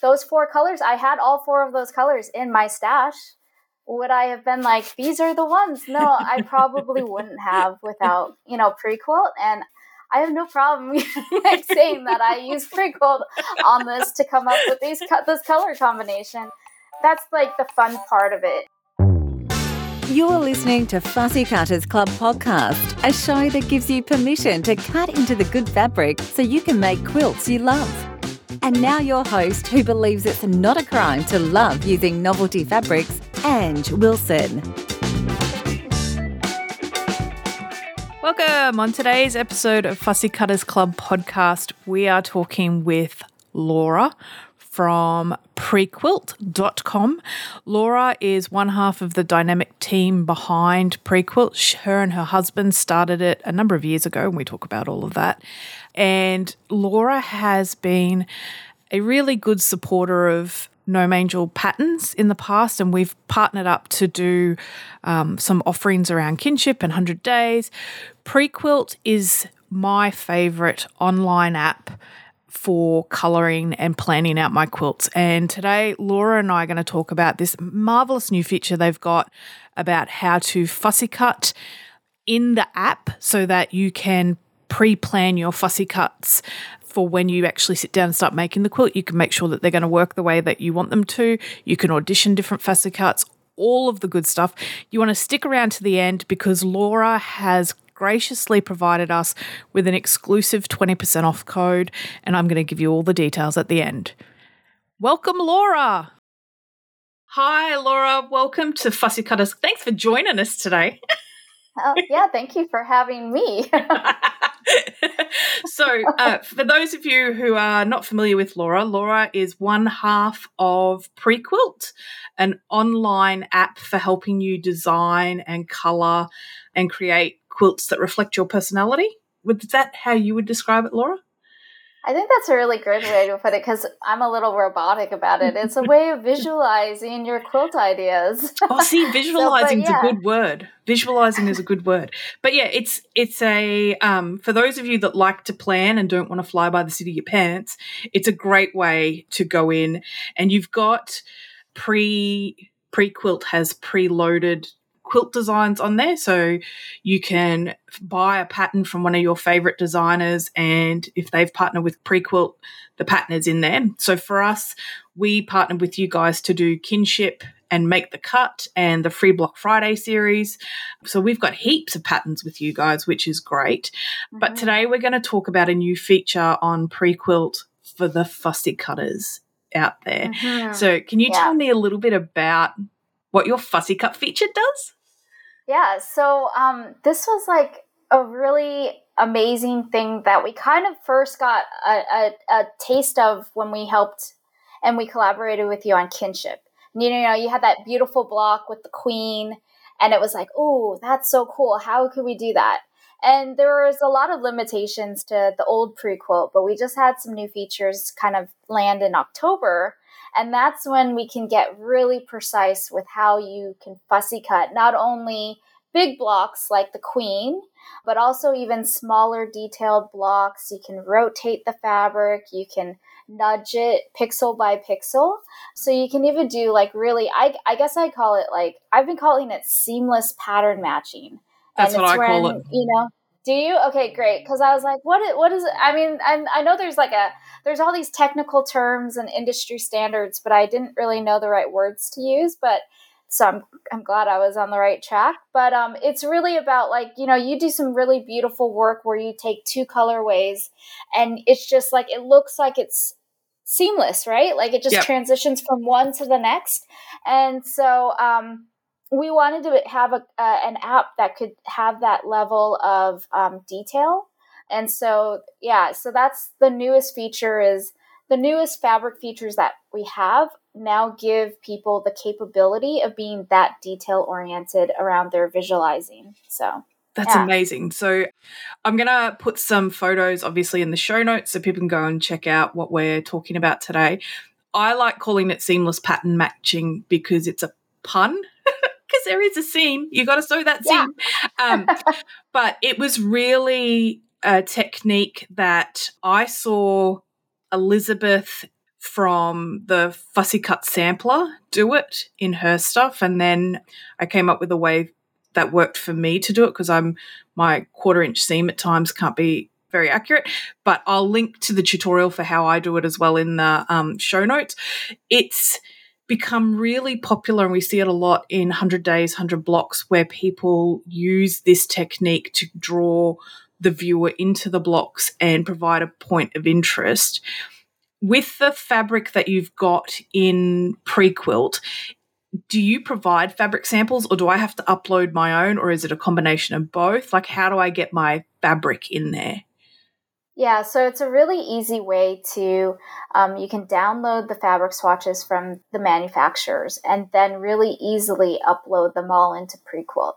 those four colors, I had all four of those colors in my stash. Would I have been like, these are the ones? No, I probably wouldn't have without, you know, Prequilt. And I have no problem saying that I used Prequilt on this to come up with these this color combination. That's like the fun part of it. You're listening to Fussy Cutters Club podcast, a show that gives you permission to cut into the good fabric so you can make quilts you love. And now, your host, who believes it's not a crime to love using novelty fabrics, Ange Wilson. Welcome. On today's episode of Fussy Cutters Club podcast, we are talking with Laura from prequilt.com. Laura is one half of the dynamic team behind Prequilt. Her and her husband started it a number of years ago, and we talk about all of that. And Laura has been a really good supporter of Gnome Angel patterns in the past, and we've partnered up to do um, some offerings around kinship and 100 days. Prequilt is my favorite online app for coloring and planning out my quilts. And today, Laura and I are going to talk about this marvelous new feature they've got about how to fussy cut in the app so that you can pre plan your fussy cuts for when you actually sit down and start making the quilt. You can make sure that they're going to work the way that you want them to. You can audition different fussy cuts, all of the good stuff. You want to stick around to the end because Laura has graciously provided us with an exclusive 20% off code, and I'm going to give you all the details at the end. Welcome, Laura. Hi, Laura. Welcome to Fussy Cutters. Thanks for joining us today. oh, yeah, thank you for having me. so, uh, for those of you who are not familiar with Laura, Laura is one half of Prequilt, an online app for helping you design and color and create quilts that reflect your personality. Would that how you would describe it, Laura? I think that's a really good way to put it because I'm a little robotic about it. It's a way of visualizing your quilt ideas. oh, see, visualizing so, yeah. is a good word. Visualizing is a good word. But yeah, it's it's a um, for those of you that like to plan and don't want to fly by the seat of your pants. It's a great way to go in, and you've got pre pre quilt has preloaded quilt designs on there. So you can buy a pattern from one of your favorite designers, and if they've partnered with Prequilt, the pattern is in there. So for us, we partnered with you guys to do kinship and make the cut and the free block friday series so we've got heaps of patterns with you guys which is great mm-hmm. but today we're going to talk about a new feature on prequilt for the fussy cutters out there mm-hmm. so can you yeah. tell me a little bit about what your fussy cut feature does yeah, so um, this was like a really amazing thing that we kind of first got a, a, a, taste of when we helped and we collaborated with you on kinship. You know, you had that beautiful block with the queen, and it was like, oh, that's so cool. How could we do that? And there was a lot of limitations to the old pre-quilt, but we just had some new features kind of land in October. And that's when we can get really precise with how you can fussy cut not only big blocks like the queen, but also even smaller detailed blocks. You can rotate the fabric, you can nudge it pixel by pixel. So you can even do like really, I, I guess I call it like, I've been calling it seamless pattern matching. That's what I when, call it. You know, do you? Okay, great. Because I was like, what? Is, what is it? I mean, I, I know there's like a there's all these technical terms and industry standards, but I didn't really know the right words to use. But so I'm I'm glad I was on the right track. But um, it's really about like you know you do some really beautiful work where you take two colorways, and it's just like it looks like it's seamless, right? Like it just yep. transitions from one to the next, and so um we wanted to have a, uh, an app that could have that level of um, detail and so yeah so that's the newest feature is the newest fabric features that we have now give people the capability of being that detail oriented around their visualizing so that's yeah. amazing. So, I'm going to put some photos obviously in the show notes so people can go and check out what we're talking about today. I like calling it seamless pattern matching because it's a pun because there is a seam. You got to sew that seam. Yeah. um, but it was really a technique that I saw Elizabeth from the fussy cut sampler do it in her stuff and then I came up with a way that worked for me to do it because I'm my quarter inch seam at times can't be very accurate, but I'll link to the tutorial for how I do it as well in the um, show notes. It's become really popular and we see it a lot in 100 days 100 blocks where people use this technique to draw the viewer into the blocks and provide a point of interest. With the fabric that you've got in pre-quilt do you provide fabric samples or do i have to upload my own or is it a combination of both? Like how do i get my fabric in there yeah, so it's a really easy way to, um, you can download the fabric swatches from the manufacturers and then really easily upload them all into Prequilt.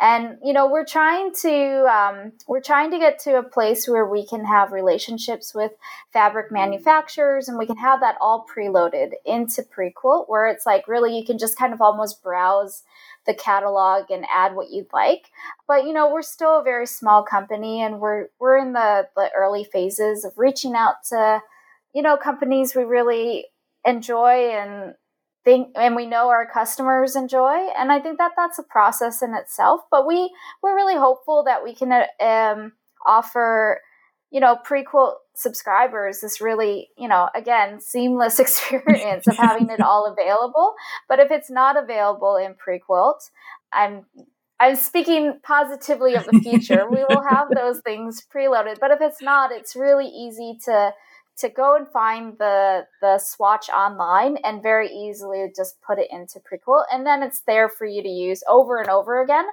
And you know, we're trying to um, we're trying to get to a place where we can have relationships with fabric manufacturers, and we can have that all preloaded into Prequilt, where it's like really you can just kind of almost browse the catalog and add what you'd like. But you know, we're still a very small company and we're we're in the, the early phases of reaching out to, you know, companies we really enjoy and think and we know our customers enjoy. And I think that that's a process in itself. But we we're really hopeful that we can um, offer you know, Prequilt subscribers this really, you know, again, seamless experience of having it all available. But if it's not available in Prequilt, I'm I'm speaking positively of the future. we will have those things preloaded. But if it's not, it's really easy to to go and find the the swatch online and very easily just put it into Prequilt and then it's there for you to use over and over again.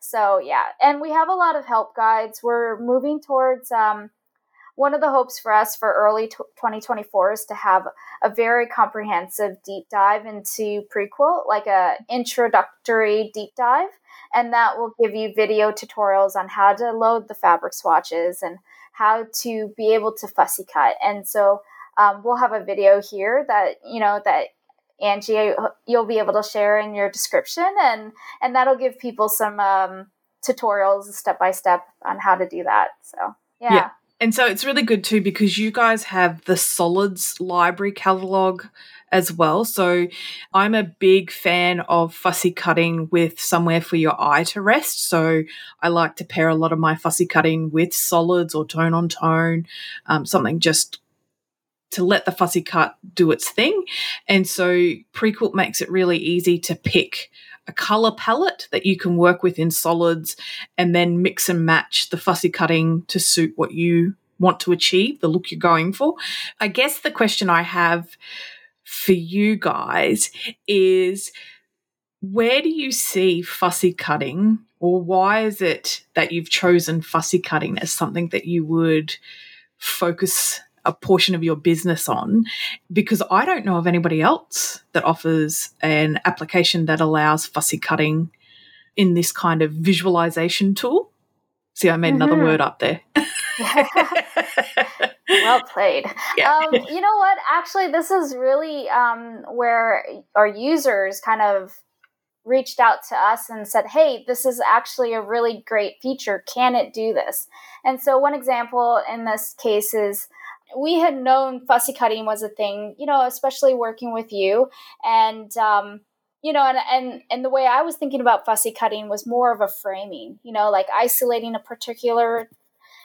So yeah, and we have a lot of help guides. We're moving towards um, one of the hopes for us for early t- 2024 is to have a very comprehensive deep dive into Prequilt, like a introductory deep dive, and that will give you video tutorials on how to load the fabric swatches and how to be able to fussy cut. And so um, we'll have a video here that you know that Angie you'll be able to share in your description, and and that'll give people some um, tutorials step by step on how to do that. So yeah. yeah. And so it's really good too because you guys have the solids library catalog as well. So I'm a big fan of fussy cutting with somewhere for your eye to rest. So I like to pair a lot of my fussy cutting with solids or tone on tone, um, something just to let the fussy cut do its thing. And so Prequilt makes it really easy to pick a color palette that you can work with in solids and then mix and match the fussy cutting to suit what you want to achieve, the look you're going for. I guess the question I have for you guys is where do you see fussy cutting or why is it that you've chosen fussy cutting as something that you would focus a portion of your business on because I don't know of anybody else that offers an application that allows fussy cutting in this kind of visualization tool. See, I made mm-hmm. another word up there. well played. Yeah. Um, you know what? Actually, this is really um, where our users kind of reached out to us and said, hey, this is actually a really great feature. Can it do this? And so, one example in this case is we had known fussy cutting was a thing, you know, especially working with you. And, um, you know, and, and, and the way I was thinking about fussy cutting was more of a framing, you know, like isolating a particular,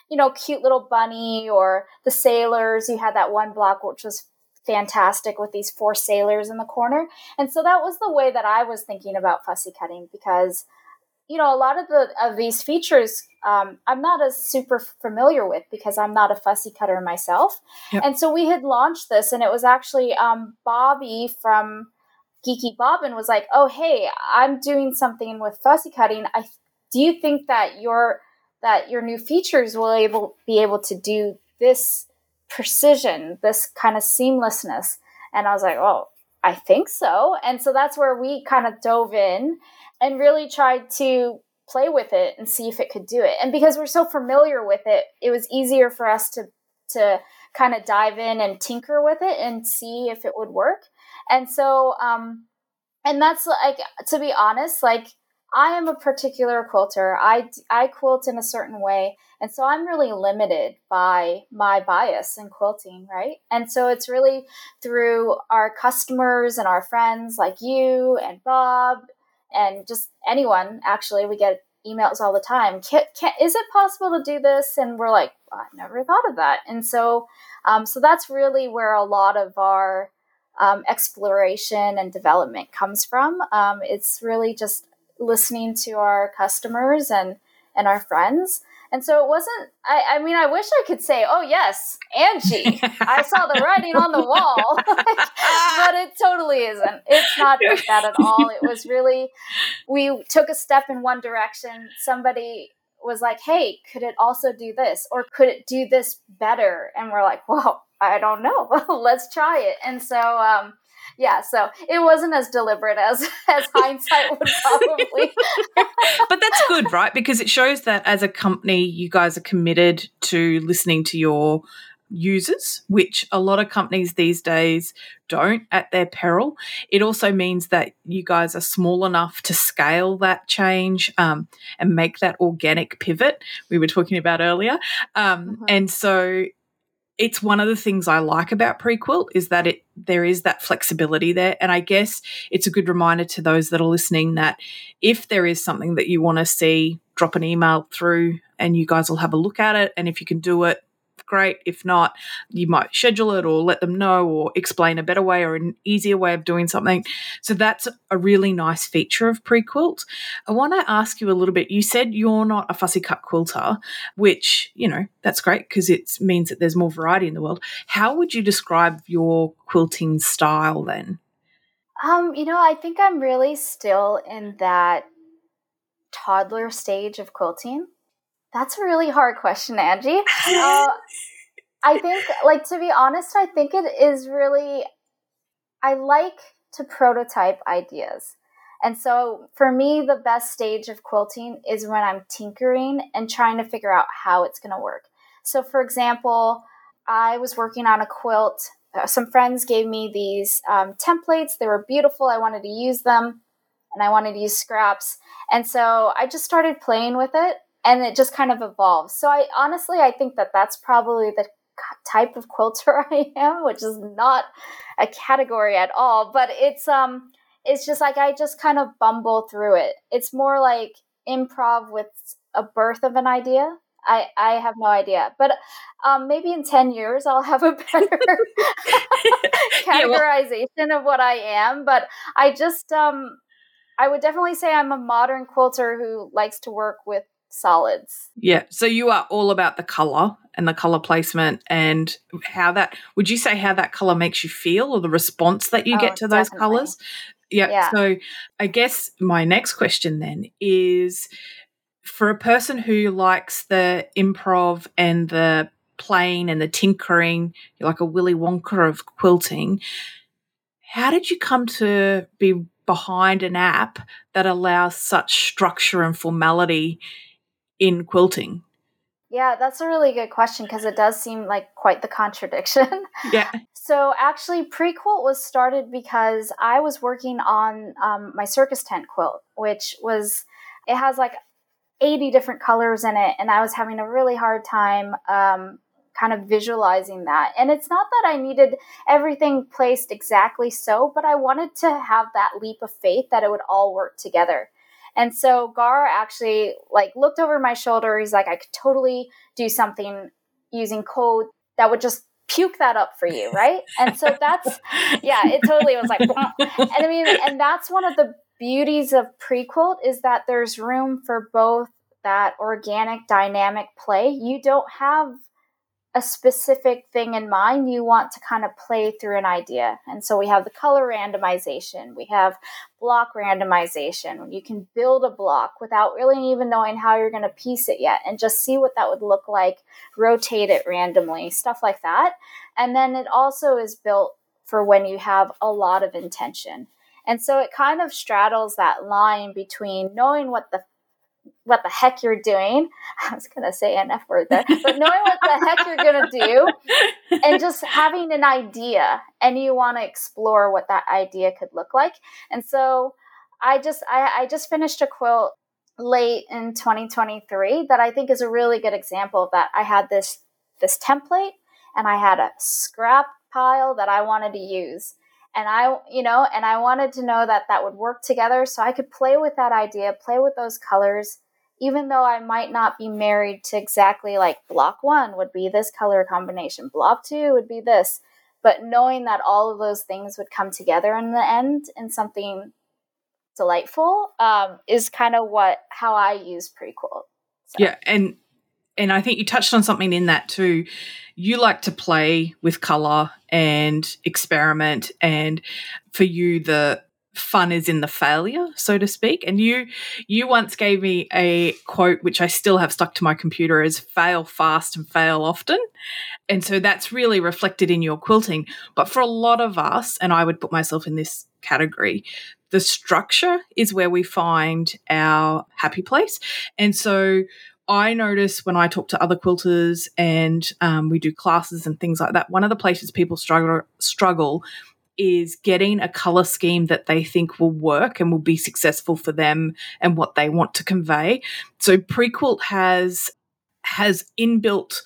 you know, cute little bunny or the sailors. You had that one block, which was fantastic with these four sailors in the corner. And so that was the way that I was thinking about fussy cutting because you know, a lot of the of these features um, I'm not as super familiar with because I'm not a fussy cutter myself. Yep. And so we had launched this, and it was actually um, Bobby from Geeky Bobbin was like, "Oh, hey, I'm doing something with fussy cutting. I do you think that your that your new features will able be able to do this precision, this kind of seamlessness?" And I was like, "Oh, I think so." And so that's where we kind of dove in and really tried to play with it and see if it could do it. And because we're so familiar with it, it was easier for us to to kind of dive in and tinker with it and see if it would work. And so um and that's like to be honest, like I am a particular quilter. I, I quilt in a certain way. And so I'm really limited by my bias in quilting, right? And so it's really through our customers and our friends like you and Bob and just anyone, actually. We get emails all the time. Can, can, is it possible to do this? And we're like, I never thought of that. And so, um, so that's really where a lot of our um, exploration and development comes from. Um, it's really just listening to our customers and and our friends. And so it wasn't, I, I mean, I wish I could say, oh, yes, Angie, I saw the writing on the wall. but it totally isn't. It's not like that at all. It was really, we took a step in one direction. Somebody was like, hey, could it also do this? Or could it do this better? And we're like, well, I don't know. Let's try it. And so, um, yeah, so it wasn't as deliberate as as hindsight would probably. but that's good, right? Because it shows that as a company, you guys are committed to listening to your users, which a lot of companies these days don't at their peril. It also means that you guys are small enough to scale that change um, and make that organic pivot we were talking about earlier. Um, mm-hmm. And so it's one of the things I like about Prequilt is that it there is that flexibility there, and I guess it's a good reminder to those that are listening that if there is something that you want to see, drop an email through, and you guys will have a look at it, and if you can do it great. If not, you might schedule it or let them know or explain a better way or an easier way of doing something. So that's a really nice feature of pre-quilt. I want to ask you a little bit. You said you're not a fussy cut quilter, which, you know, that's great because it means that there's more variety in the world. How would you describe your quilting style then? Um, you know, I think I'm really still in that toddler stage of quilting. That's a really hard question, Angie. Uh, I think, like, to be honest, I think it is really, I like to prototype ideas. And so for me, the best stage of quilting is when I'm tinkering and trying to figure out how it's going to work. So, for example, I was working on a quilt. Uh, some friends gave me these um, templates. They were beautiful. I wanted to use them and I wanted to use scraps. And so I just started playing with it and it just kind of evolves. So I honestly I think that that's probably the type of quilter I am, which is not a category at all, but it's um it's just like I just kind of bumble through it. It's more like improv with a birth of an idea. I, I have no idea, but um, maybe in 10 years I'll have a better categorization yeah, well- of what I am. But I just, um, I would definitely say I'm a modern quilter who likes to work with solids. Yeah. So you are all about the color and the color placement and how that would you say how that color makes you feel or the response that you oh, get to those definitely. colors? Yeah. yeah. So I guess my next question then is for a person who likes the improv and the playing and the tinkering, you're like a Willy Wonka of quilting. How did you come to be behind an app that allows such structure and formality in quilting? Yeah, that's a really good question because it does seem like quite the contradiction. Yeah. so actually, pre-quilt was started because I was working on um, my circus tent quilt, which was it has like 80 different colors in it, and I was having a really hard time um, kind of visualizing that. And it's not that I needed everything placed exactly so, but I wanted to have that leap of faith that it would all work together. And so Gar actually like looked over my shoulder. He's like, I could totally do something using code that would just puke that up for you, right? And so that's yeah, it totally was like and I mean, and that's one of the beauties of pre-quilt is that there's room for both that organic dynamic play. You don't have a specific thing in mind, you want to kind of play through an idea. And so we have the color randomization, we have block randomization. You can build a block without really even knowing how you're going to piece it yet and just see what that would look like, rotate it randomly, stuff like that. And then it also is built for when you have a lot of intention. And so it kind of straddles that line between knowing what the what the heck you're doing. I was going to say an F word there, but knowing what the heck you're going to do and just having an idea and you want to explore what that idea could look like. And so I just I, I just finished a quilt late in 2023 that I think is a really good example of that. I had this this template and I had a scrap pile that I wanted to use. And I, you know, and I wanted to know that that would work together so I could play with that idea, play with those colors, even though I might not be married to exactly like block one would be this color combination, block two would be this. But knowing that all of those things would come together in the end in something delightful um, is kind of what how I use prequilt. So. Yeah, and and I think you touched on something in that too. You like to play with color and experiment, and for you, the fun is in the failure, so to speak. And you you once gave me a quote which I still have stuck to my computer as fail fast and fail often. And so that's really reflected in your quilting. But for a lot of us, and I would put myself in this category, the structure is where we find our happy place. And so I notice when I talk to other quilters and um, we do classes and things like that, one of the places people struggle struggle is getting a color scheme that they think will work and will be successful for them and what they want to convey. So Prequilt has has inbuilt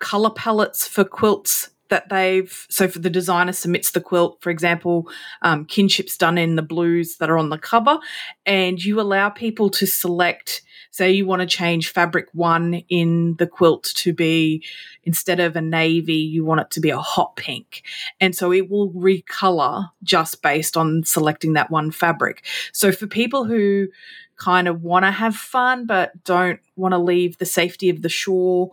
color palettes for quilts that they've so for the designer submits the quilt for example um, kinship's done in the blues that are on the cover and you allow people to select say you want to change fabric one in the quilt to be instead of a navy you want it to be a hot pink and so it will recolor just based on selecting that one fabric so for people who kind of want to have fun but don't want to leave the safety of the shore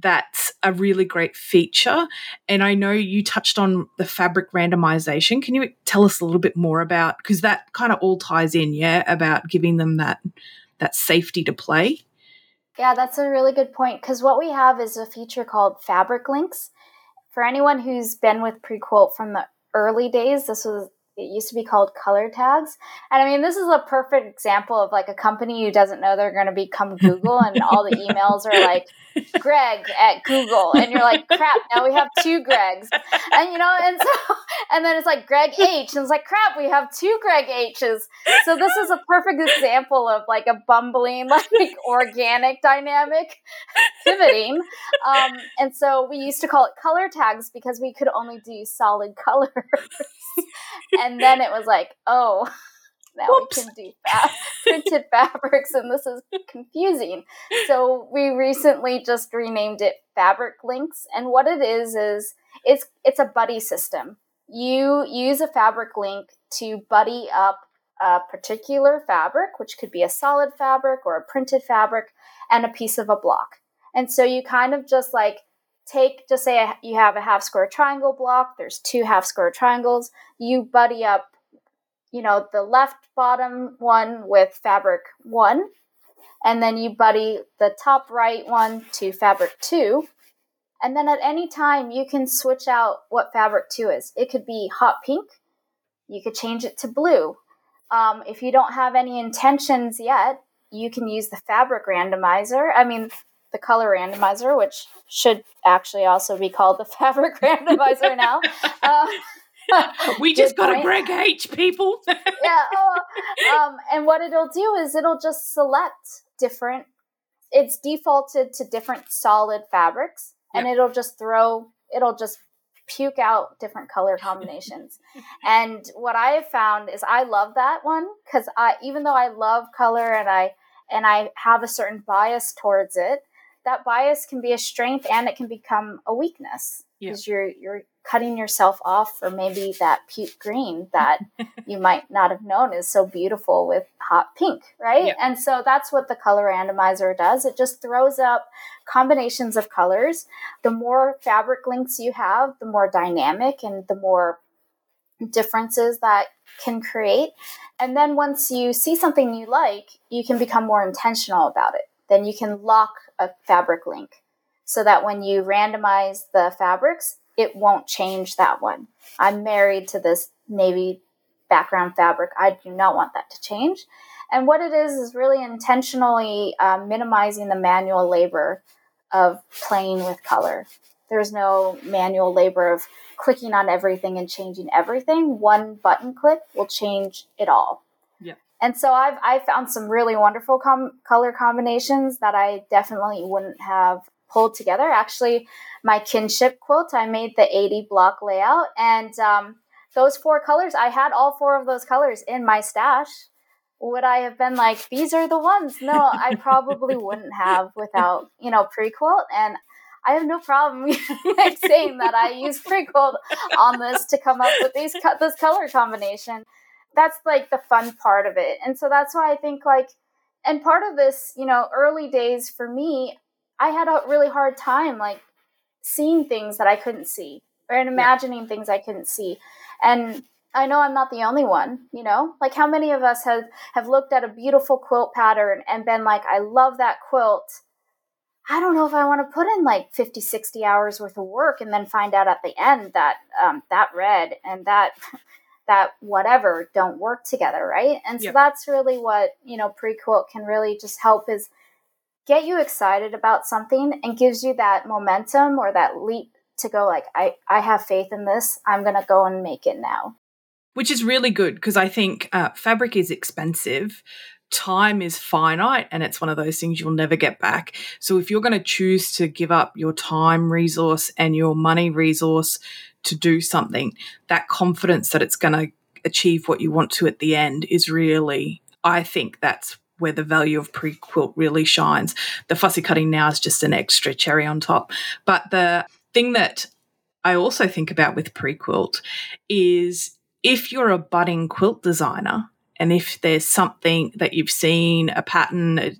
that's a really great feature. And I know you touched on the fabric randomization. Can you tell us a little bit more about because that kind of all ties in, yeah, about giving them that that safety to play? Yeah, that's a really good point because what we have is a feature called Fabric Links. For anyone who's been with Prequilt from the early days, this was it used to be called color tags. And I mean, this is a perfect example of like a company who doesn't know they're going to become Google and all the emails are like Greg at Google. And you're like, crap, now we have two Gregs. And you know, and so, and then it's like Greg H. And it's like, crap, we have two Greg H's. So this is a perfect example of like a bumbling, like organic dynamic pivoting. Um, and so we used to call it color tags because we could only do solid colors and then it was like, oh, now Whoops. we can do fa- printed fabrics, and this is confusing. So we recently just renamed it Fabric Links, and what it is is it's it's a buddy system. You use a fabric link to buddy up a particular fabric, which could be a solid fabric or a printed fabric, and a piece of a block. And so you kind of just like take just say you have a half square triangle block there's two half square triangles you buddy up you know the left bottom one with fabric one and then you buddy the top right one to fabric two and then at any time you can switch out what fabric two is. It could be hot pink you could change it to blue. Um, if you don't have any intentions yet you can use the fabric randomizer. I mean the color randomizer, which should actually also be called the fabric randomizer now. Uh, we just got point. a Greg H, people. yeah. Oh, um, and what it'll do is it'll just select different. It's defaulted to different solid fabrics, and yep. it'll just throw. It'll just puke out different color combinations. and what I have found is I love that one because I, even though I love color and I and I have a certain bias towards it, that bias can be a strength and it can become a weakness because yeah. you're you're cutting yourself off for maybe that puke green that you might not have known is so beautiful with hot pink, right? Yeah. And so that's what the color randomizer does. It just throws up combinations of colors. The more fabric links you have, the more dynamic and the more differences that can create. And then once you see something you like, you can become more intentional about it. Then you can lock a fabric link so that when you randomize the fabrics, it won't change that one. I'm married to this navy background fabric. I do not want that to change. And what it is is really intentionally uh, minimizing the manual labor of playing with color. There's no manual labor of clicking on everything and changing everything. One button click will change it all. And so I've I found some really wonderful com- color combinations that I definitely wouldn't have pulled together. Actually, my kinship quilt, I made the 80 block layout, and um, those four colors, I had all four of those colors in my stash. Would I have been like, these are the ones? No, I probably wouldn't have without, you know, pre quilt. And I have no problem saying that I used pre quilt on this to come up with these this color combination. That's like the fun part of it. And so that's why I think like and part of this, you know, early days for me, I had a really hard time like seeing things that I couldn't see or imagining yeah. things I couldn't see. And I know I'm not the only one, you know? Like how many of us have have looked at a beautiful quilt pattern and been like, I love that quilt. I don't know if I want to put in like 50, 60 hours worth of work and then find out at the end that um, that red and that that whatever don't work together, right? And so yep. that's really what, you know, pre-quilt can really just help is get you excited about something and gives you that momentum or that leap to go like I I have faith in this. I'm going to go and make it now. Which is really good because I think uh, fabric is expensive. Time is finite and it's one of those things you'll never get back. So, if you're going to choose to give up your time resource and your money resource to do something, that confidence that it's going to achieve what you want to at the end is really, I think that's where the value of pre quilt really shines. The fussy cutting now is just an extra cherry on top. But the thing that I also think about with pre quilt is if you're a budding quilt designer and if there's something that you've seen, a pattern, a,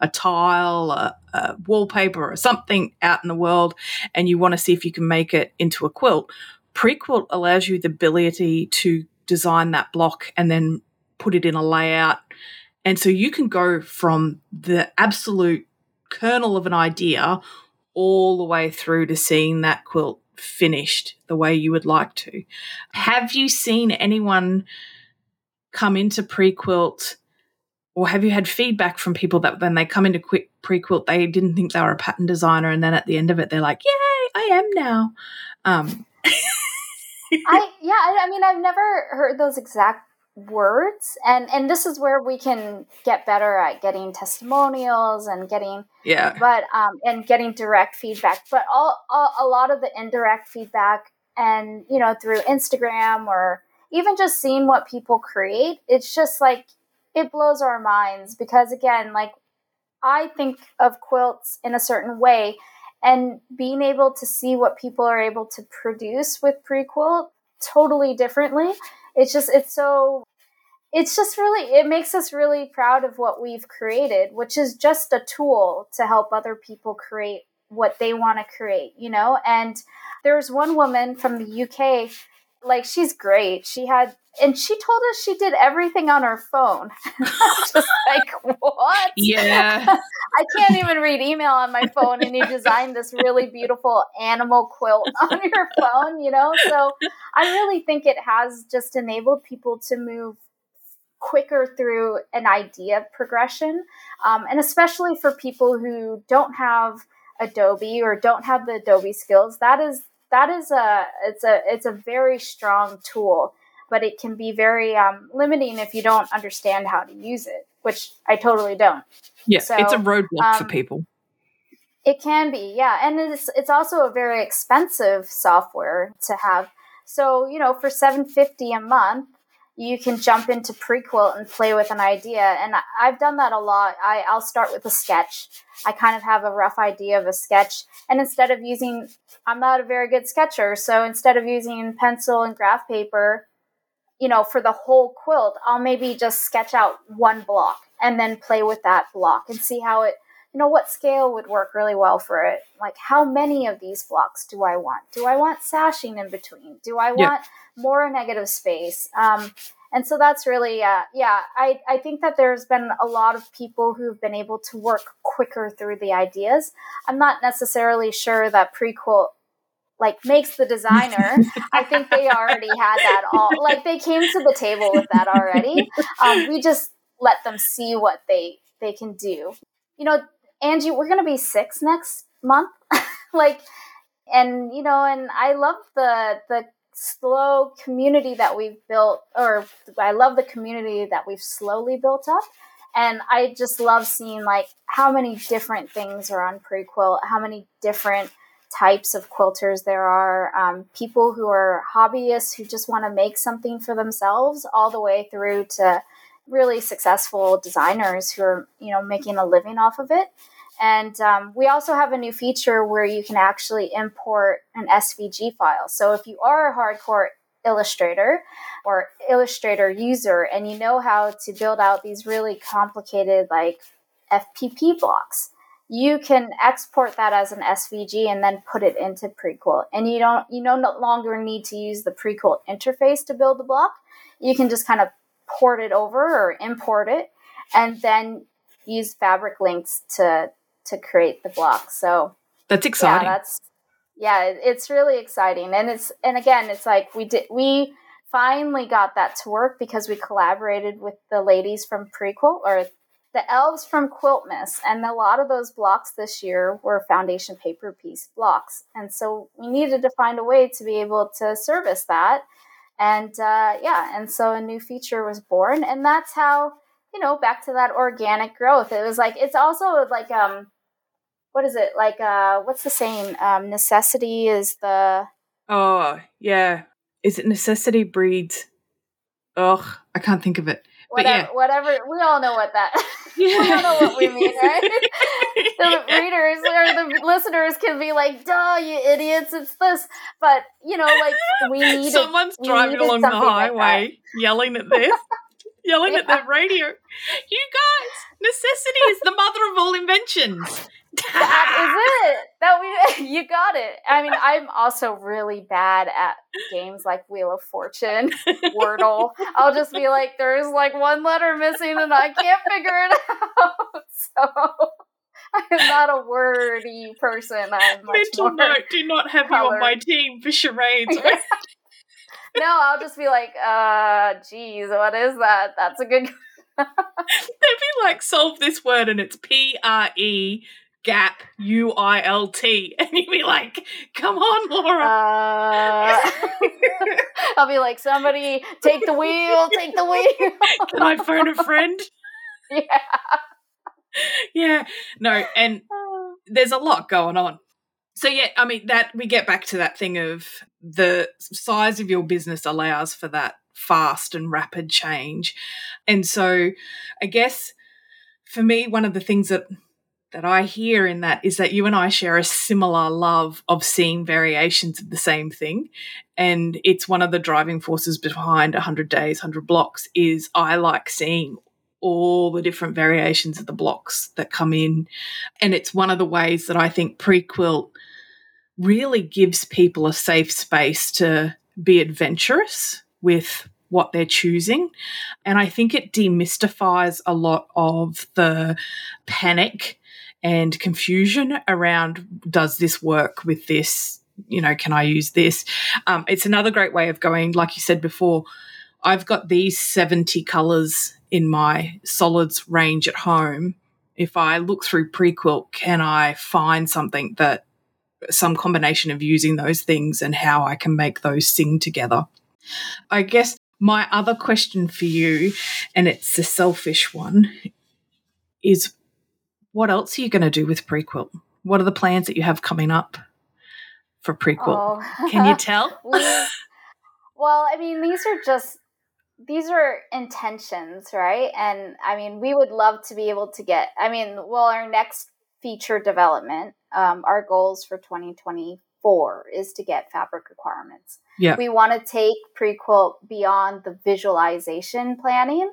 a tile, a, a, wallpaper, or something out in the world, and you want to see if you can make it into a quilt, pre quilt allows you the ability to design that block and then put it in a layout. And so you can go from the absolute kernel of an idea all the way through to seeing that quilt finished the way you would like to. Have you seen anyone come into pre quilt? Or have you had feedback from people that when they come into quick pre quilt, they didn't think they were a pattern designer, and then at the end of it, they're like, "Yay, I am now." Um. I yeah, I, I mean, I've never heard those exact words and and this is where we can get better at getting testimonials and getting yeah but um and getting direct feedback but all, all a lot of the indirect feedback and you know through instagram or even just seeing what people create it's just like it blows our minds because again like i think of quilts in a certain way and being able to see what people are able to produce with pre-quilt totally differently it's just it's so it's just really it makes us really proud of what we've created which is just a tool to help other people create what they want to create you know? And there's one woman from the uk like she's great. She had and she told us she did everything on her phone. Just like what? Yeah. I can't even read email on my phone and you designed this really beautiful animal quilt on your phone you know? So i really think it has just enabled people to move quicker through an idea progression. Um, and especially for people who don't have Adobe or don't have the Adobe skills, that is that is a it's a it's a very strong tool, but it can be very um, limiting if you don't understand how to use it, which I totally don't. Yeah, so, it's a roadblock um, for people. It can be, yeah, and it's it's also a very expensive software to have. So you know, for seven fifty a month, you can jump into pre-quilt and play with an idea. And i've done that a lot. I, i'll start with a sketch. I kind of have a rough idea of a sketch. And instead of using i'm not a very good sketcher so instead of using pencil and graph paper you know for the whole quilt i'll maybe just sketch out one block and then play with that block and see how it you know what scale would work really well for it? Like how many of these blocks do i want? Do i want sashing in between? Do i want yeah. more negative space? Um, and so that's really uh, yeah I, I think that there's been a lot of people who've been able to work quicker through the ideas. I'm not necessarily sure that pre-quilt like makes the designer. I think they already had that all like they came to the table with that already. Um, we just let them see what they they can do. You know Angie, we're gonna be six next month. like and you know, and I love the the slow community that we've built, or I love the community that we've slowly built up. And I just love seeing like how many different things are on Prequilt, how many different types of quilters there are, um, people who are hobbyists who just want to make something for themselves, all the way through to really successful designers who are you know making a living off of it. And um, we also have a new feature where you can actually import an SVG file. So if you are a hardcore illustrator or illustrator user and you know how to build out these really complicated like FPP blocks, you can export that as an SVG and then put it into Prequilt. And you don't you no longer need to use the Prequilt interface to build the block. You can just kind of port it over or import it and then use fabric links to to create the block. So that's exciting. Yeah, that's yeah, it's really exciting. And it's and again, it's like we did we finally got that to work because we collaborated with the ladies from Prequilt or the elves from Quiltmas, and a lot of those blocks this year were foundation paper piece blocks. And so we needed to find a way to be able to service that. And uh, yeah, and so a new feature was born, and that's how you know back to that organic growth. It was like it's also like um, what is it like? Uh, what's the saying? Um, necessity is the oh yeah, is it necessity breeds? Ugh, I can't think of it. Whatever, yeah. whatever. We all know what that. we all know what we mean, right? the readers or the listeners can be like, "Duh, you idiots! It's this." But you know, like we need. Someone's driving along the highway, like yelling at this. yelling yeah. at the radio. You guys, necessity is the mother of all inventions that is it. That we you got it. I mean, I'm also really bad at games like Wheel of Fortune, Wordle. I'll just be like, there's like one letter missing, and I can't figure it out. So. I'm not a wordy person. I'm much Mental note: Do not have colored. you on my team for charades. no, I'll just be like, uh, geez, what is that? That's a good. They'd be like, solve this word, and it's P R E gap U I L T, and you'd be like, "Come on, Laura." Uh, I'll be like, "Somebody take the wheel, take the wheel." Can I phone a friend? Yeah. Yeah. No, and there's a lot going on. So yeah, I mean that we get back to that thing of the size of your business allows for that fast and rapid change. And so I guess for me one of the things that that I hear in that is that you and I share a similar love of seeing variations of the same thing. And it's one of the driving forces behind 100 Days, 100 Blocks is I like seeing all the different variations of the blocks that come in. And it's one of the ways that I think Prequilt really gives people a safe space to be adventurous with what they're choosing. And I think it demystifies a lot of the panic and confusion around does this work with this? You know, can I use this? Um, it's another great way of going, like you said before, I've got these 70 colors in my solids range at home. If I look through Prequilt, can I find something that some combination of using those things and how I can make those sing together? I guess my other question for you, and it's a selfish one, is what else are you going to do with Prequilt? What are the plans that you have coming up for Prequilt? Oh. Can you tell? well, I mean, these are just these are intentions, right? And I mean, we would love to be able to get. I mean, well, our next feature development, um, our goals for 2024 is to get fabric requirements. Yeah, we want to take Prequilt beyond the visualization planning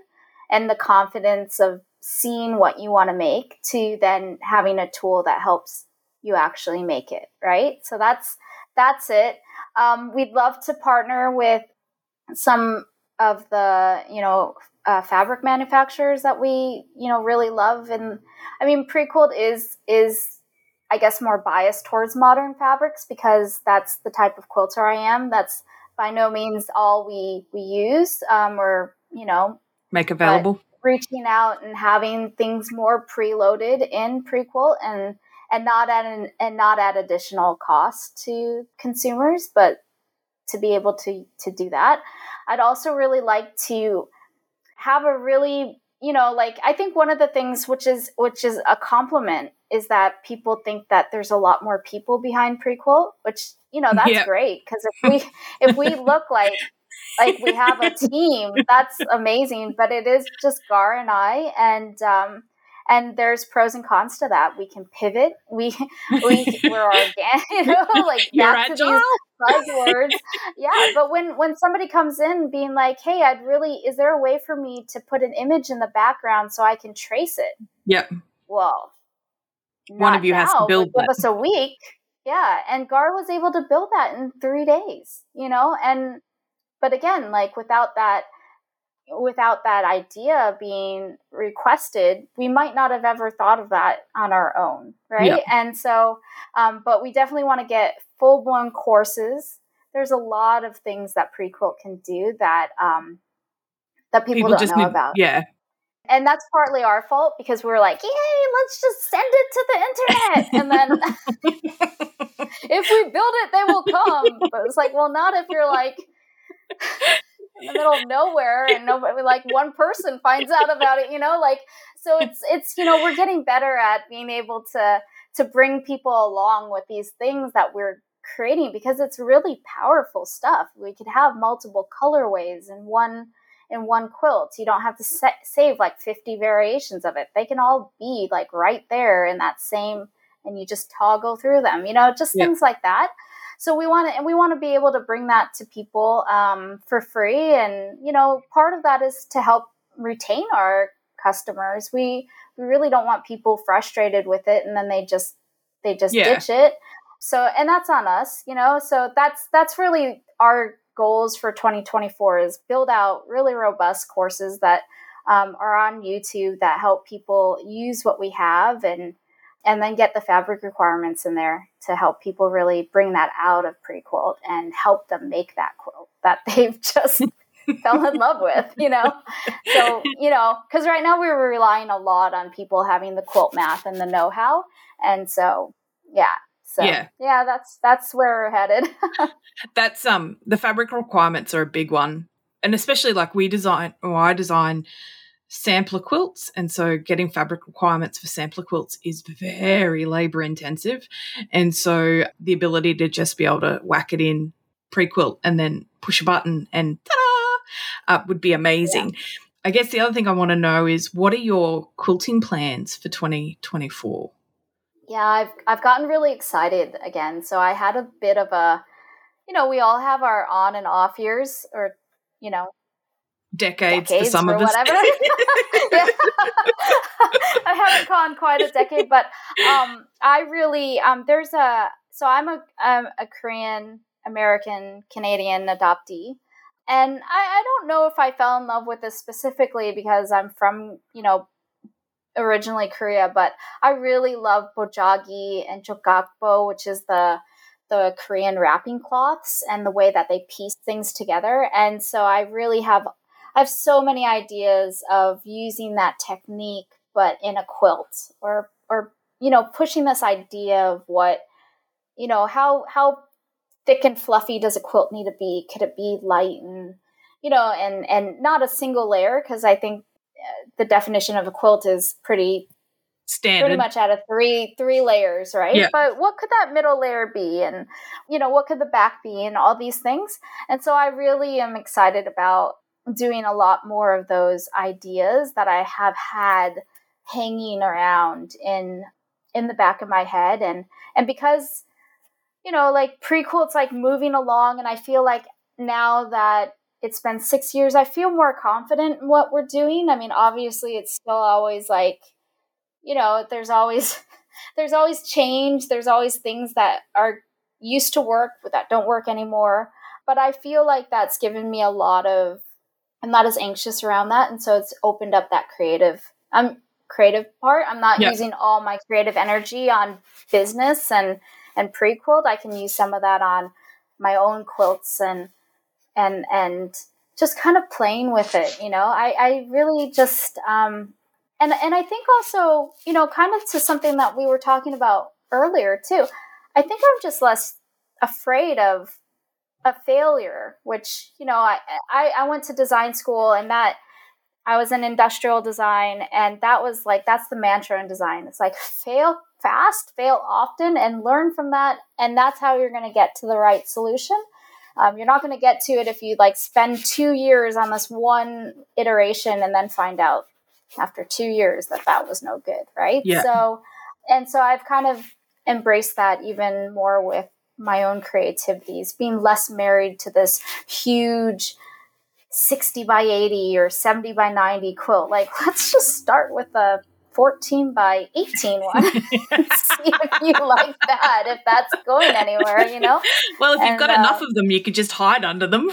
and the confidence of seeing what you want to make to then having a tool that helps you actually make it right? So that's that's it. Um, we'd love to partner with some of the you know uh, fabric manufacturers that we you know really love. And i mean Prequilt is is i guess more biased towards modern fabrics because that's the type of quilter i am. That's by no means all we we use. Um, or you know make available reaching out and having things more preloaded in prequilt and and not at an and not at additional cost to consumers, but to be able to to do that. I'd also really like to have a really you know like i think one of the things which is which is a compliment is that people think that there's a lot more people behind prequilt which you know that's great because if we if we look like like we have a team that's amazing but it is just gar and i and um and there's pros and cons to that. We can pivot. We we we're organic, you know, like You're back agile. to these buzzwords. yeah, but when when somebody comes in being like, "Hey, I'd really is there a way for me to put an image in the background so I can trace it?" Yep. Well, one of you now, has to build Give us a week. Yeah, and Gar was able to build that in three days. You know, and but again, like without that without that idea being requested, we might not have ever thought of that on our own, right? Yeah. And so, um, but we definitely want to get full blown courses. There's a lot of things that Prequilt can do that um, that people, people don't know need, about. Yeah. And that's partly our fault because we were like, yay, let's just send it to the internet. And then if we build it, they will come. But it's like, well, not if you're like, in the middle of nowhere and nobody like one person finds out about it you know like so it's it's you know we're getting better at being able to to bring people along with these things that we're creating because it's really powerful stuff. We could have multiple colorways in one in one quilt. You don't have to set, save like 50 variations of it. They can all be like right there in that same and you just toggle through them you know just yeah. things like that so we want to and we want to be able to bring that to people um, for free. And you know part of that is to help retain our customers. We we really don't want people frustrated with it and then they just they just yeah. ditch it. So and that's on us you know? So that's that's really our goals for 2024 is build out really robust courses that um, are on youtube that help people use what we have and and then get the fabric requirements in there to help people really bring that out of Prequilt and help them make that quilt that they've just fell in love with, you know? So, you know, because right now we're relying a lot on people having the quilt math and the know-how. And so, yeah. So yeah, yeah that's that's where we're headed. that's um the fabric requirements are a big one. And especially like we design or I design sampler quilts. And so getting fabric requirements for sampler quilts is very labor intensive. And so the ability to just be able to whack it in Prequilt and then push a button and ta uh, would be amazing. Yeah. I guess the other thing I want to know is what are your quilting plans for 2024? Yeah, I've I've gotten really excited again. So I had a bit of a you know, we all have our on and off years or you know, decades, decades for some of us. Whatever. I haven't gone quite a decade, but um, I really um, there's a so I'm a I'm a Korean American Canadian adoptee, and I, I don't know if I fell in love with this specifically because I'm from you know originally Korea, but I really love bojagi and jogakbo, which is the the Korean wrapping cloths and the way that they piece things together. And so I really have I have so many ideas of using that technique, but in a quilt or, or, you know, pushing this idea of what, you know, how, how thick and fluffy does a quilt need to be? Could it be light and, you know, and, and not a single layer? Cause I think uh, the definition of a quilt is pretty standard pretty much out of three three layers right yeah. but what could that middle layer be and you know what could the back be and all these things and so i really am excited about doing a lot more of those ideas that I have had hanging around in in the back of my head and and because you know like Prequilt's like moving along and I feel like now that it's been 6 years I feel more confident in what we're doing. I mean obviously it's still always like you know there's always there's always change, there's always things that are used to work but that don't work anymore. But I feel like that's given me a lot of I'm not as anxious around that, and so it's opened up that creative um creative part. I'm not yeah. using all my creative energy on business and and Prequilt. I can use some of that on my own quilts and and and just kind of playing with it. You know, I I really just um and and I think also you know kind of to something that we were talking about earlier too. I think I'm just less afraid of a failure, which, you know, I, I, I went to design school and that I was in industrial design and that was like that's the mantra in design. It's like fail fast, fail often, and learn from that. And that's how you're going to get to the right solution. Um, you're not going to get to it if you like spend two years on this one iteration and then find out after two years that that was no good, right? Yeah. So, and so I've kind of embraced that even more with my own creativities, being less married to this huge 60 by 80 or 70 by 90 quilt. Like, let's just start with a 14 by 18 one see if you like that, if that's going anywhere, you know? Well, if you've got uh, enough of them, you could just hide under them.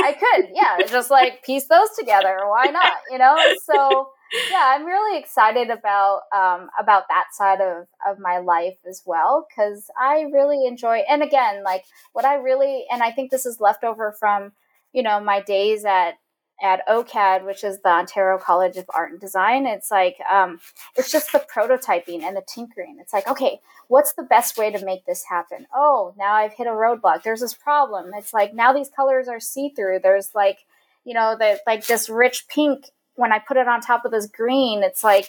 I could, yeah, just like piece those together. Why not, you know? So, yeah, I'm really excited about um, about that side of, of my life as well because I really enjoy. And again, like what I really and I think this is left over from you know my days at at OCAD, which is the Ontario College of Art and Design. It's like um, it's just the prototyping and the tinkering. It's like okay, what's the best way to make this happen? Oh, now I've hit a roadblock. There's this problem. It's like now these colors are see through. There's like you know the like this rich pink when I put it on top of this green, it's like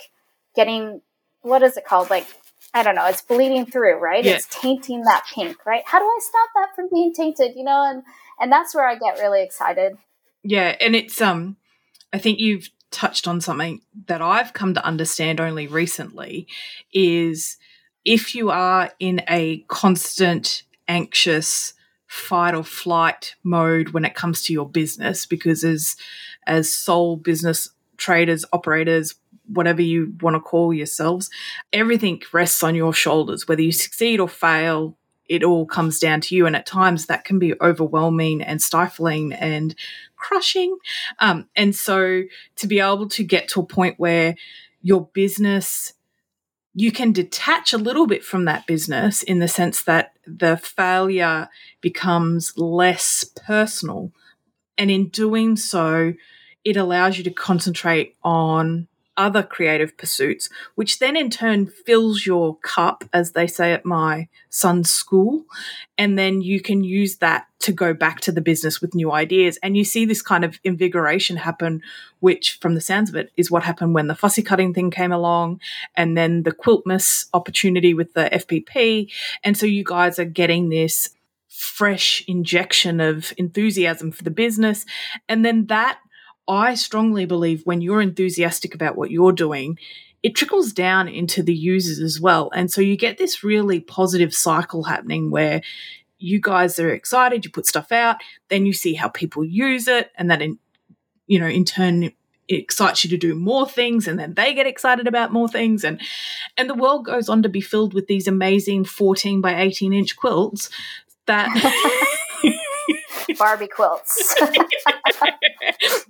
getting what is it called? Like I don't know, it's bleeding through, right? Yeah. It's tainting that pink, right? How do I stop that from being tainted? You know, and and that's where I get really excited. Yeah, and it's um I think you've touched on something that I've come to understand only recently is if you are in a constant anxious fight or flight mode when it comes to your business because as as sole business traders, operators, whatever you want to call yourselves, everything rests on your shoulders. Whether you succeed or fail, it all comes down to you. And at times that can be overwhelming and stifling and crushing. Um, and so to be able to get to a point where your business you can detach a little bit from that business in the sense that the failure becomes less personal. And in doing so, it allows you to concentrate on other creative pursuits, which then in turn fills your cup, as they say at my son's school. And then you can use that to go back to the business with new ideas. And you see this kind of invigoration happen, which, from the sounds of it, is what happened when the fussy cutting thing came along, and then the quiltmas opportunity with the FPP. And so you guys are getting this fresh injection of enthusiasm for the business. And then that I strongly believe when you're enthusiastic about what you're doing, it trickles down into the users as well. And so you get this really positive cycle happening where you guys are excited, you put stuff out, then you see how people use it, and that in you know, in turn it excites you to do more things and then they get excited about more things and and the world goes on to be filled with these amazing 14 by 18 inch quilts that Barbie quilts.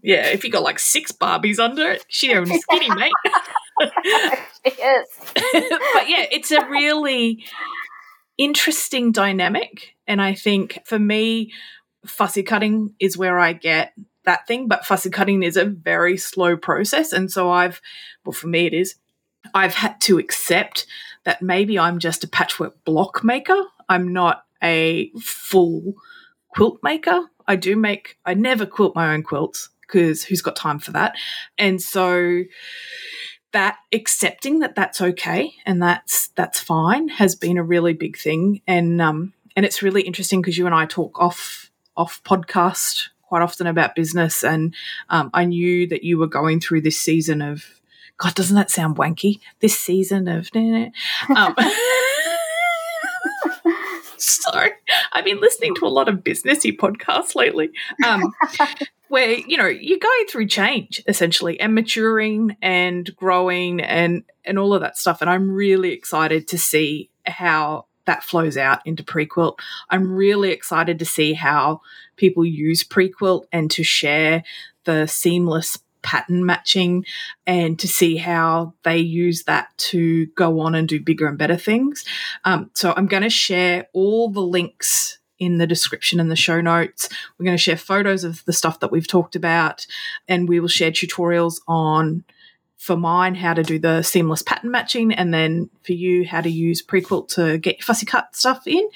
yeah, if you got like six Barbies under it, she only skinny, mate. she is. but yeah, it's a really interesting dynamic. And I think for me, fussy cutting is where I get that thing, but fussy cutting is a very slow process. And so I've, well, for me, it is, I've had to accept that maybe I'm just a patchwork block maker. I'm not a full quilt maker. I do make, I never quilt my own quilts because who's got time for that? And so that accepting that that's okay and that's that's fine has been a really big thing and um and it's really interesting because you and I talk off off podcast quite often about business and um, I knew that you were going through this season of God doesn't that sound wanky this season of um, sorry. I've been listening to a lot of businessy podcasts lately. Um, where, you know, you're going through change essentially and maturing and growing and and all of that stuff. And I'm really excited to see how that flows out into Prequilt. I'm really excited to see how people use Prequilt and to share the seamless pattern matching and to see how they use that to go on and do bigger and better things. Um, so I'm going to share all the links in the description and the show notes. We're going to share photos of the stuff that we've talked about, and we will share tutorials on for mine how to do the seamless pattern matching and then for you how to use prequilt to get your fussy cut stuff in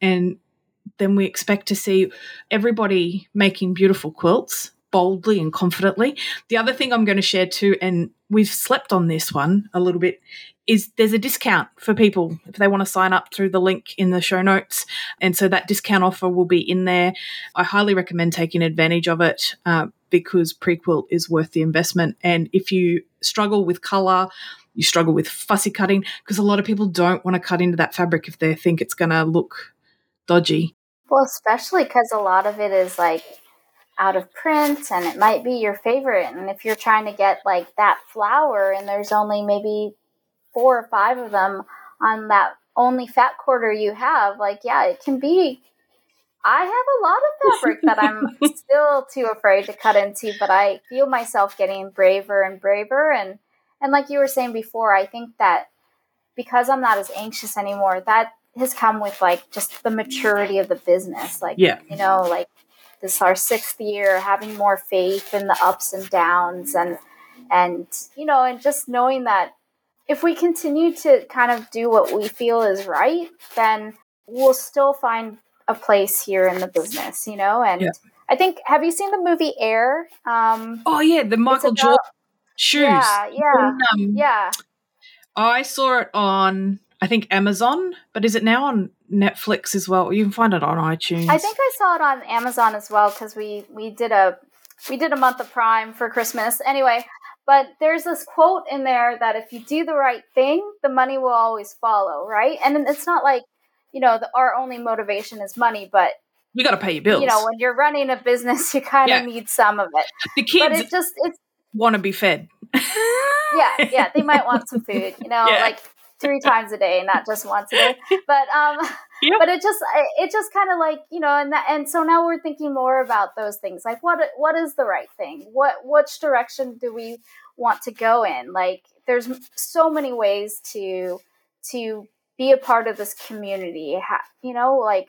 and then we expect to see everybody making beautiful quilts boldly and confidently. The other thing I'm going to share too, and we've slept on this one a little bit, is there's a discount for people if they want to sign up through the link in the show notes. And so that discount offer will be in there. I highly recommend taking advantage of it uh, because Prequilt is worth the investment. And if you struggle with color, you struggle with fussy cutting, because a lot of people don't want to cut into that fabric if they think it's going to look dodgy. Well, especially because a lot of it is like out of print and it might be your favorite. And if you're trying to get like that flower and there's only maybe four or five of them on that only fat quarter you have, like, yeah, it can be. I have a lot of fabric that I'm still too afraid to cut into, but I feel myself getting braver and braver. And, and like you were saying before, I think that because I'm not as anxious anymore, that has come with like just the maturity of the business. Like, yeah. you know, like this our sixth year, having more faith in the ups and downs and, and, you know, and just knowing that if we continue to kind of do what we feel is right, then we'll still find a place here in the business, you know? And yeah. I think, have you seen the movie Air? Um, oh, yeah, the Michael about, Jordan shoes. Yeah, yeah, um, yeah. I saw it on, I think, Amazon, but is it now on Netflix as well? You can find it on iTunes. I think I saw it on Amazon as well because we, we did a we did a month of Prime for Christmas. Anyway, but there's this quote in there that if you do the right thing, the money will always follow, right? And it's not like, you know, the, our only motivation is money, but you got to pay your bills. You know, when you're running a business, you kind of yeah. need some of it. The kids but it just it's want to be fed. yeah, yeah, they might want some food, you know, yeah. like three times a day, not just once a day. But um, yep. but it just it just kind of like you know, and that, and so now we're thinking more about those things, like what what is the right thing? What which direction do we want to go in? Like, there's so many ways to to be a part of this community. you know, like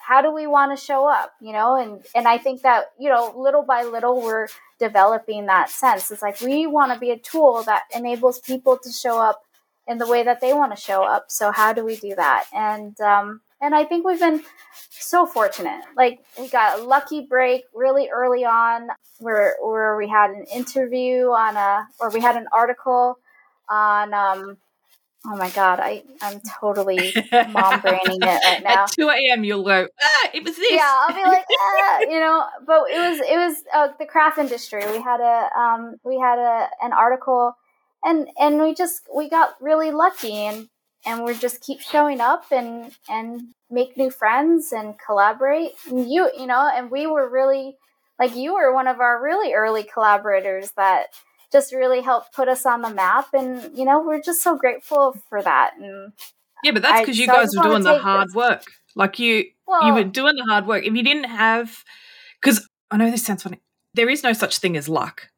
how do we want to show up you know and and i think that you know little by little we're developing that sense it's like we want to be a tool that enables people to show up in the way that they want to show up. So how do we do that? And um, and I think we've been so fortunate. Like we got a lucky break really early on, where where we had an interview on a, or we had an article on. Um, oh my god, I I'm totally mom braining it right now. At two a.m. You'll go. Ah, it was this. Yeah, I'll be like, ah, you know. But it was it was uh, the craft industry. We had a um we had a an article and and we just we got really lucky and and we just keep showing up and and make new friends and collaborate. And you you know and we were really like you were one of our really early collaborators that just really helped put us on the map. And you know we're just so grateful for that. And yeah but that's because you so guys were doing the hard this. work. Like you well, you were doing the hard work. If you didn't have because i know this sounds funny. There is no such thing as luck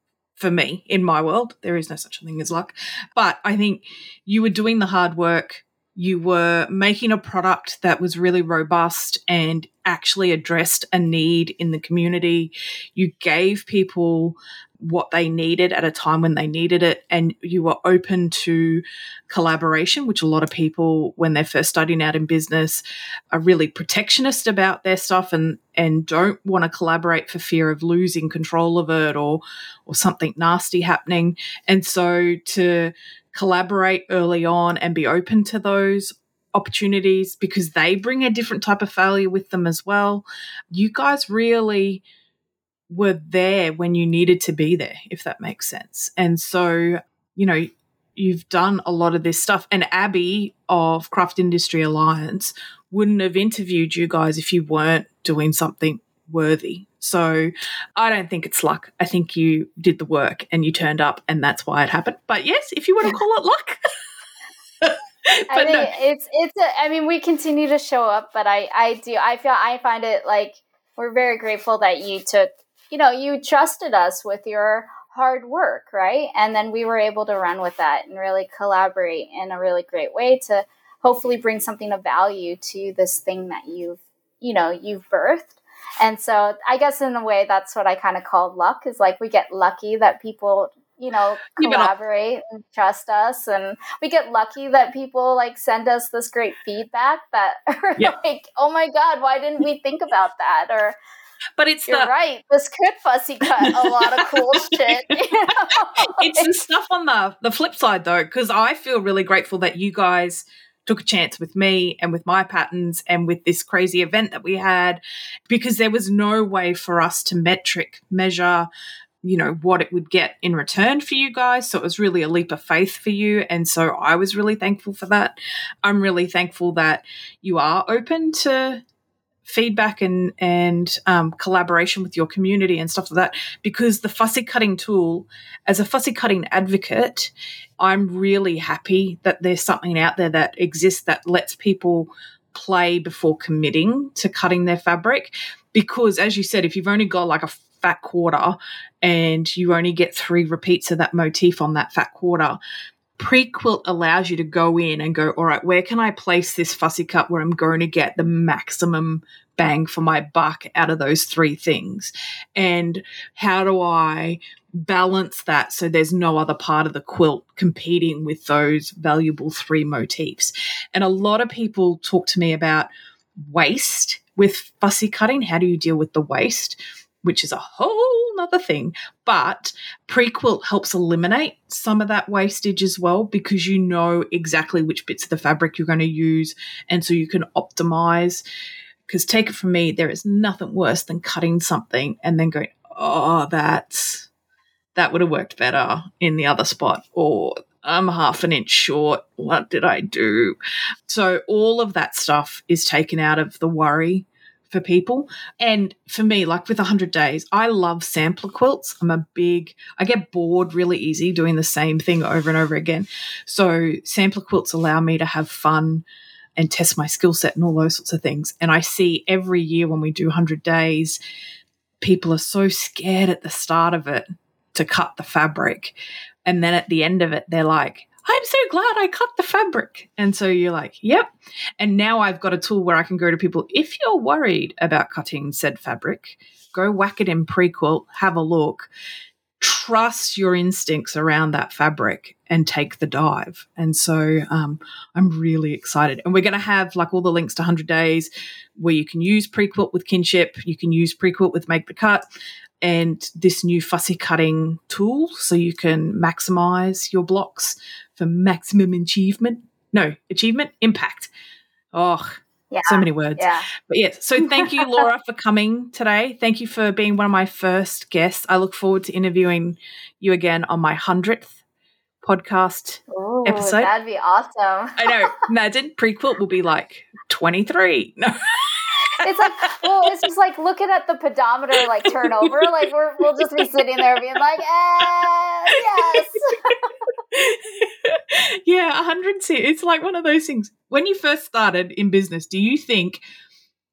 for me in my world. There is no such thing as luck. But I think you were doing the hard work. You were making a product that was really robust and actually addressed a need in the community. You gave people what they needed at a time when they needed it and you were open to collaboration which a lot of people when they're first starting out in business are really protectionist about their stuff and and don't want to collaborate for fear of losing control of it or or something nasty happening. And so to collaborate early on and be open to those opportunities because they bring a different type of failure with them as well you guys really were there when you needed to be there, if that makes sense. And so, you know, you've done a lot of this stuff. And Abby of Craft Industry Alliance wouldn't have interviewed you guys if you weren't doing something worthy. So I don't think it's luck. I think you did the work and you turned up and that's why it happened. But yes, if you want to call it luck. I mean, no. it's it's a, I mean, we continue to show up, but I I do I feel I find it like we're very grateful that you took you know, you trusted us with your hard work, right? And then we were able to run with that and really collaborate in a really great way to hopefully bring something of value to this thing that you've, you know, you've birthed. And so I guess in a way that's what I kind of call luck is like we get lucky that people you know, collaborate and trust us. And we get lucky that people like send us this great feedback that are yeah. like, oh my God, why didn't we think about that? Or but it's You're the, right. This could fussy cut a lot of cool shit. You know? it's the stuff on the the flip side though, because I feel really grateful that you guys took a chance with me and with my patterns and with this crazy event that we had because there was no way for us to metric measure you know what it would get in return for you guys so it was really a leap of faith for you and so i was really thankful for that i'm really thankful that you are open to feedback and and um, collaboration with your community and stuff like that. Because the fussy cutting tool as a fussy cutting advocate i'm really happy that there's something out there that exists that lets people play before committing to cutting their fabric. Because as you said if you've only got like a fat quarter and you only get three repeats of that motif on that fat quarter Prequilt allows you to go in and go all right where can i place this fussy cut where i'm going to get the maximum bang for my buck out of those three things? And how do i balance that so there's no other part of the quilt competing with those valuable three motifs? And a lot of people talk to me about waste with fussy cutting. How do you deal with the waste which is a whole nother thing. But Prequilt helps eliminate some of that wastage as well because you know exactly which bits of the fabric you're going to use. And so you can optimize. Because take it from me, there is nothing worse than cutting something and then going, oh, that's that would have worked better in the other spot. Or I'm half an inch short. What did I do? So all of that stuff is taken out of the worry for people. And for me, like with 100 days, I love sampler quilts. I'm a big, I get bored really easy doing the same thing over and over again. So sampler quilts allow me to have fun and test my skill set and all those sorts of things. And I see every year when we do 100 days, people are so scared at the start of it to cut the fabric. And then at the end of it, they're like, I'm so glad I cut the fabric. And so you're like, yep. And now I've got a tool where I can go to people, if you're worried about cutting said fabric, go whack it in Prequilt, have a look, trust your instincts around that fabric and take the dive. And so um, I'm really excited. And we're going to have like all the links to 100 days where you can use Prequilt with kinship, you can use Prequilt with make the cut and this new fussy cutting tool so you can maximize your blocks for maximum achievement. No, achievement, impact. Oh, yeah. so many words. Yeah. But yes, so thank you, Laura, for coming today. Thank you for being one of my first guests. I look forward to interviewing you again on my 100th podcast Ooh, episode. That'd be awesome. I know. Imagine prequel will be like 23. No it's like, well, it's just like looking at the pedometer like turnover. Like we will just be sitting there being like, eh, yes. yeah, 100. It's like one of those things. When you first started in business, do you think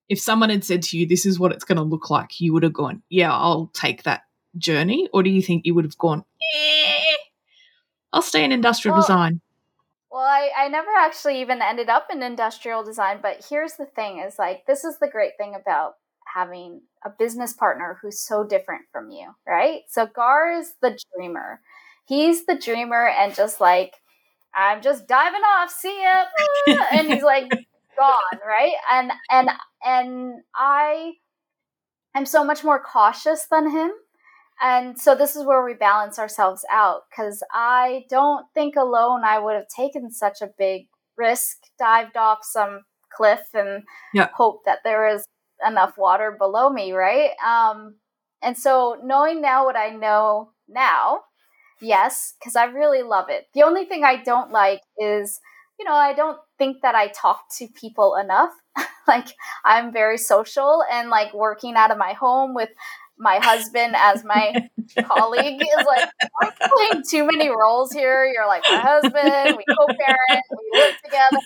if someone had said to you, this is what it's going to look like, you would have gone, yeah, I'll take that journey? Or do you think you would have gone, eh, I'll stay in industrial well, design? Well, I, I never actually even ended up in industrial design, but here's the thing is like this is the great thing about having a business partner who's so different from you, right? So Gar is the dreamer. He's the dreamer and just like I'm just diving off, see ya, and he's like gone, right? And and and I am so much more cautious than him and so this is where we balance ourselves out because I don't think alone I would have taken such a big risk, dived off some cliff, and yeah. hope that there is enough water below me, right? Um, and so knowing now what I know now, yes, because I really love it. The only thing I don't like is, you know, I don't think that I talk to people enough. like I'm very social and like working out of my home with my husband as my colleague is like, I'm playing too many roles here. You're like my husband, we co-parent, we live together,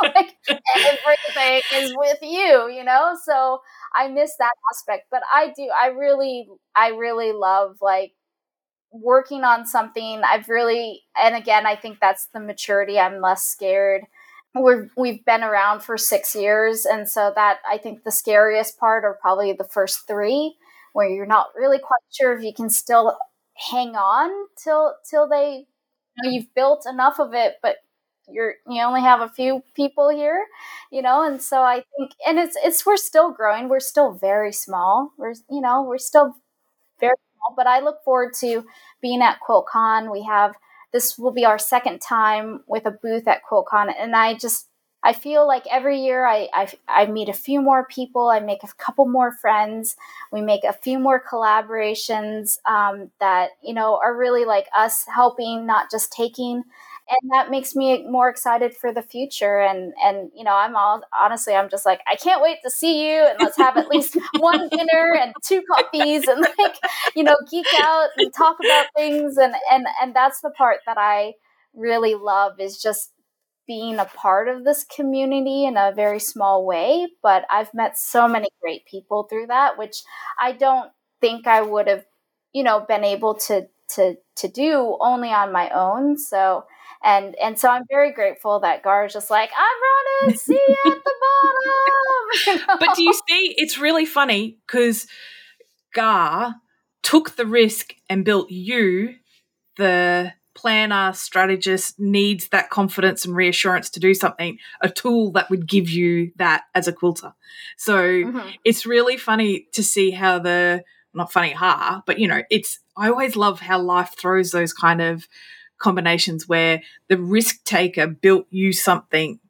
like everything is with you, you know? So I miss that aspect. But I do, I really, I really love like working on something. I've really and again, I think that's the maturity. I'm less scared. We've we've been around for six years, and so that I think the scariest part are probably the first three where you're not really quite sure if you can still hang on till till they you know, you've built enough of it, but you're you only have a few people here, you know, and so I think and it's it's we're still growing. We're still very small. We're you know, we're still but I look forward to being at QuiltCon. We have this will be our second time with a booth at QuiltCon and I just I feel like every year I, I, I meet a few more people, I make a couple more friends, we make a few more collaborations um, that you know are really like us helping, not just taking, and that makes me more excited for the future. And and you know I'm all honestly I'm just like I can't wait to see you and let's have at least one dinner and two coffees and like you know geek out and talk about things and and and that's the part that I really love is just being a part of this community in a very small way, but I've met so many great people through that, which I don't think I would have, you know, been able to to to do only on my own. So and and so I'm very grateful that Gar is just like, I'm running, see you at the bottom. You know? But do you see, it's really funny because Gar took the risk and built you the planner, strategist needs that confidence and reassurance to do something, a tool that would give you that as a quilter. So mm-hmm. it's really funny to see how the, not funny, ha, but you know, it's, I always love how life throws those kind of combinations where the risk taker built you something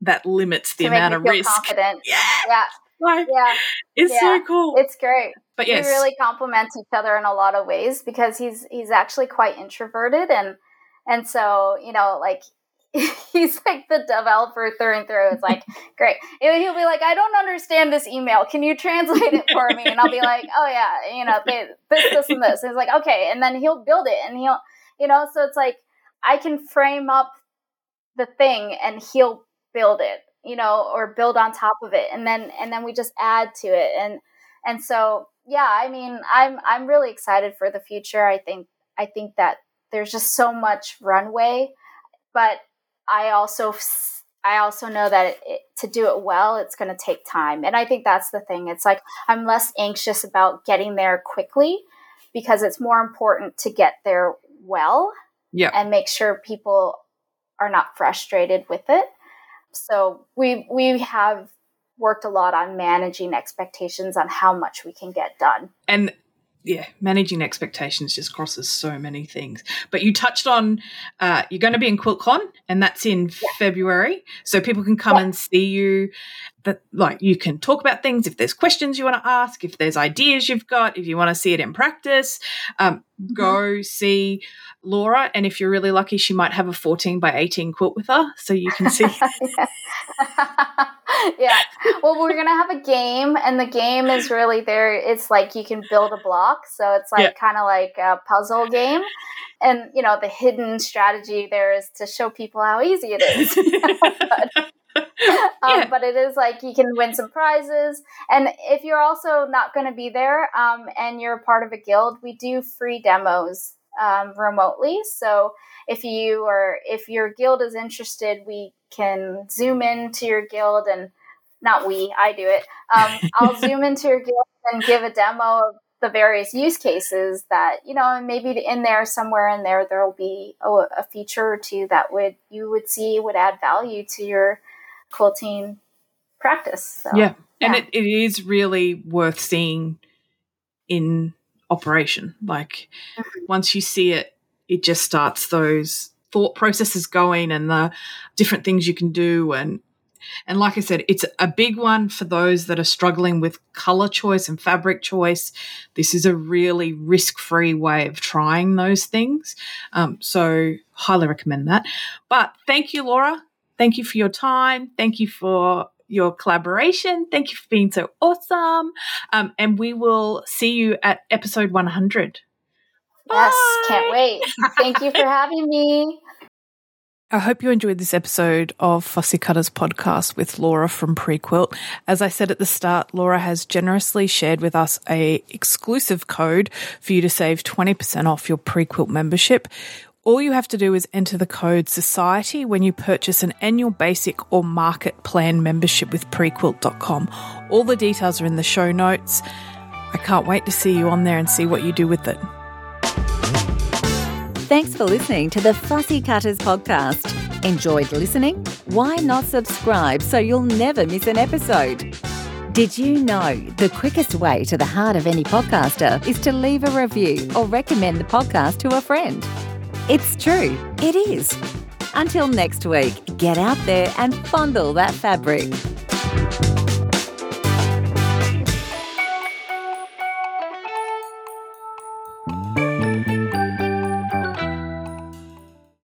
that limits the amount of risk. Confident. Yeah. Yeah. Like, yeah. It's yeah. so cool. It's great. But yes. we really complement each other in a lot of ways because he's he's actually quite introverted and and so you know like he's like the developer through and through. It's like great. He'll be like, I don't understand this email. Can you translate it for me? And I'll be like, Oh yeah, you know, they, this, this, and this. And he's like, okay. And then he'll build it, and he'll, you know, so it's like I can frame up the thing, and he'll build it, you know, or build on top of it, and then and then we just add to it, and and so yeah, I mean, I'm I'm really excited for the future. I think I think that there's just so much runway, but I also I also know that it, it, to do it well, it's going to take time, and I think that's the thing. It's like I'm less anxious about getting there quickly because it's more important to get there well, yeah, and make sure people are not frustrated with it. So we we have worked a lot on managing expectations on how much we can get done. And yeah, managing expectations just crosses so many things. But you touched on uh, you're going to be in QuiltCon, and that's in yeah. February, so people can come yeah. and see you. That like you can talk about things if there's questions you want to ask, if there's ideas you've got, if you want to see it in practice. Um, mm-hmm. Go see Laura, and if you're really lucky, she might have a 14 by 18 quilt with her, so you can see. yeah. Well, we're gonna have a game, and the game is really there. It's like you can build a block, so it's like yeah. kind of like a puzzle game. And you know, the hidden strategy there is to show people how easy it is. but, um, but it is like you can win some prizes. And if you're also not going to be there um, and you're a part of a guild, we do free demos um, remotely. So if you or if your guild is interested, we can zoom into your guild and not we, I do it. Um, I'll zoom into your guild and give a demo of the various use cases that you know, and maybe in there somewhere in there there will be a, a feature or two that would you would see would add value to your quilting practice. So, yeah. yeah, and it, it is really worth seeing in operation. Like once you see it, it just starts those thought processes going and the different things you can do and and like I said, it's a big one for those that are struggling with color choice and fabric choice. This is a really risk free way of trying those things. Um, so, highly recommend that. But thank you, Laura. Thank you for your time. Thank you for your collaboration. Thank you for being so awesome. Um, and we will see you at episode 100. Yes, can't wait. Thank you for having me. I hope you enjoyed this episode of Fussy Cutters podcast with Laura from Prequilt. As I said at the start, Laura has generously shared with us a exclusive code for you to save 20% off your Prequilt membership. All you have to do is enter the code SOCIETY when you purchase an annual basic or market plan membership with prequilt.com. All the details are in the show notes. I can't wait to see you on there and see what you do with it. Thanks for listening to the Fussy Cutters podcast. Enjoyed listening? Why not subscribe so you'll never miss an episode? Did you know the quickest way to the heart of any podcaster is to leave a review or recommend the podcast to a friend? It's true, it is. Until next week, get out there and fondle that fabric.